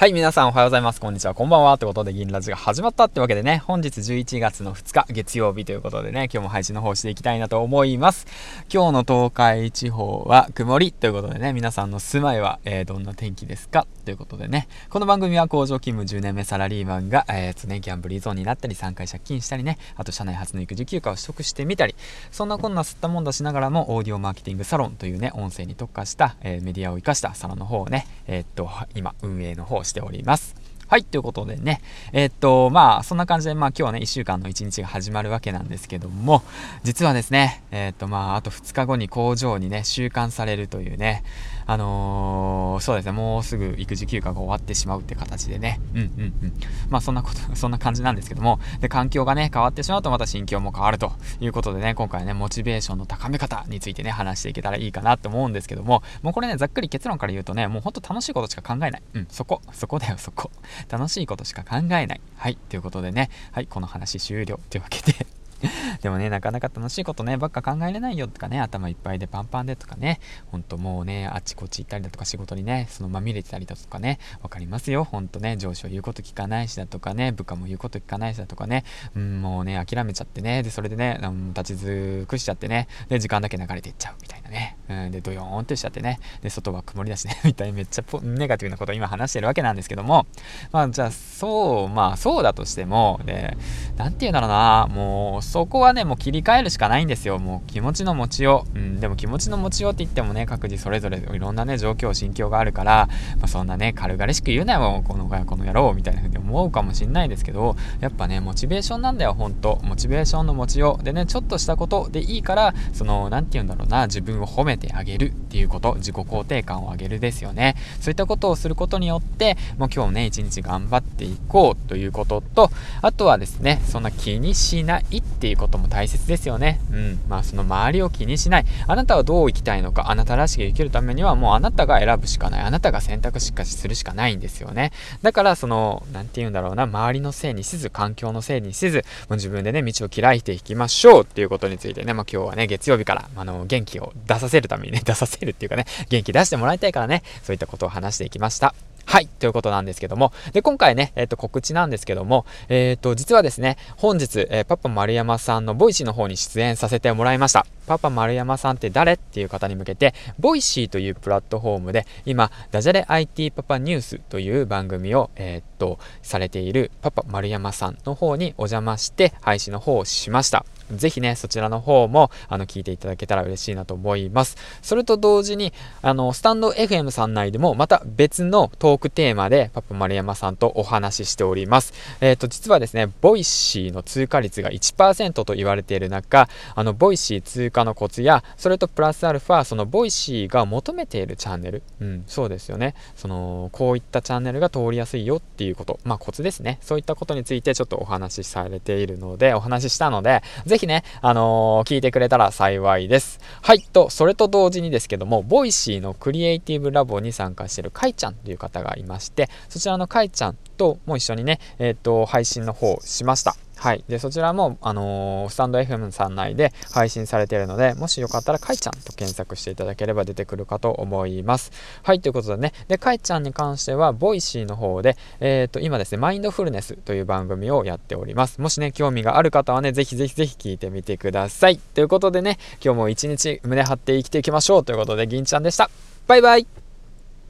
はい、皆さんおはようございます。こんにちは。こんばんは。ということで、銀ラジが始まったってわけでね、本日11月の2日、月曜日ということでね、今日も配信の方していきたいなと思います。今日の東海地方は曇りということでね、皆さんの住まいは、えー、どんな天気ですか？ということでね、この番組は工場勤務10年目サラリーマンが、えー、とね、ギャンブル依存になったり、3回借金したりね、あと社内初の育児休暇を取得してみたり、そんなこんな吸ったもんだしながらも、オーディオマーケティングサロンというね、音声に特化した、えー、メディアを活かしたサロンの方をね、え、っと、今、運営の方をしております。はい、ということでね、えー、っと、まあ、そんな感じで、まあ、今日はね、1週間の1日が始まるわけなんですけども、実はですね、えー、っと、まあ、あと2日後に工場にね、収監されるというね、あのー、そうですね、もうすぐ育児休暇が終わってしまうって形でね、うんうんうん。まあ、そんなこと、そんな感じなんですけども、で、環境がね、変わってしまうとまた心境も変わるということでね、今回ね、モチベーションの高め方についてね、話していけたらいいかなと思うんですけども、もうこれね、ざっくり結論から言うとね、もうほんと楽しいことしか考えない。うん、そこ、そこだよ、そこ。楽しいことしか考えない。はい、ということでね、はい、この話終了というわけで。でもね、なかなか楽しいことね、ばっか考えれないよとかね、頭いっぱいでパンパンでとかね、ほんともうね、あっちこっち行ったりだとか仕事にね、そのまみれてたりだとかね、わかりますよ。ほんとね、上司は言うこと聞かないしだとかね、部下も言うこと聞かないしだとかね、うん、もうね、諦めちゃってね、で、それでね、うん、立ち尽くしちゃってね、で、時間だけ流れていっちゃうみたいなね、うん、で、ドヨーンってしちゃってね、で、外は曇りだしね、みたいにめっちゃネガティブなことを今話してるわけなんですけども、まあ、じゃあ、そう、まあ、そうだとしても、で、なんて言うんだろうな、もう、そこはね、もう切り替えるしかないんですよ。もう気持ちの持ちよう。うん、でも気持ちの持ちようって言ってもね、各自それぞれいろんなね、状況、心境があるから、まあ、そんなね、軽々しく言うなよ、このこの野郎、みたいな風に思うかもしんないですけど、やっぱね、モチベーションなんだよ、ほんと。モチベーションの持ちよう。でね、ちょっとしたことでいいから、その、なんて言うんだろうな、自分を褒めててあげるっていうこと、自己肯定感を上げるですよね。そういったことをすることによって、もう今日ね、一日頑張っていこうということと、あとはですね、そんな気にしないっていうことも大切ですよね。うん。まあ、その周りを気にしない。あなたはどう生きたいのか、あなたらしく生きるためにはもうあなたが選ぶしかない。あなたが選択しかするしかないんですよね。だから、その、なんて言うんだろうな、周りのせいにせず、環境のせいにせず、もう自分でね、道を開いていきましょうっていうことについてね、まあ今日はね、月曜日から、あの、元気を出させるためにね、出させるっていうかね、元気出してもらいたいからね、そういったことを話していきました。はい、ということなんですけども、で、今回ね、えっ、と、告知なんですけども、えっ、ー、と、実はですね、本日、えー、パパ丸山さんの Voicy の方に出演させてもらいました。パパ丸山さんって誰っていう方に向けて、 Voicy というプラットフォームで、今、ダジャレ IT パパニュースという番組を、えっと、されているパパ丸山さんの方にお邪魔して配信の方をしました。ぜひね、そちらの方も、あの、聞いていただけたら嬉しいなと思います。それと同時に、あの、スタンド FM さん内でも、また別のトークテーマで、パパ丸山さんとお話ししております。えっ、ー、と、実はですね、 Voicy の通過率が1%と言われている中、あの、 Voicy 通過のコツや、それとプラスアルファ、その Voicy が求めているチャンネル、うん、そうですよね。その、こういったチャンネルが通りやすいよっていうこと、まあ、コツですね。そういったことについてちょっとお話しされているので、お話ししたので、ぜひね、あのー、聞いてくれたら幸いです。はい、と、それと同時にですけども、 Voicy のクリエイティブラボに参加しているかいちゃんという方がいまして、そちらのかいちゃんとも一緒にね、えっ、ー、と、配信の方しました。はい。で、そちらも、あのー、スタンド FM さん内で配信されているので、もしよかったら、かいちゃんと検索していただければ出てくるかと思います。はい。ということでね、で、かいちゃんに関しては、 Voicy の方で、えっ、ー、と、今ですね、マインドフルネスという番組をやっております。もしね、興味がある方はね、ぜひぜひぜひ聞いてみてください。ということでね、今日も一日胸張って生きていきましょうということで、銀ちゃんでした。バイバイ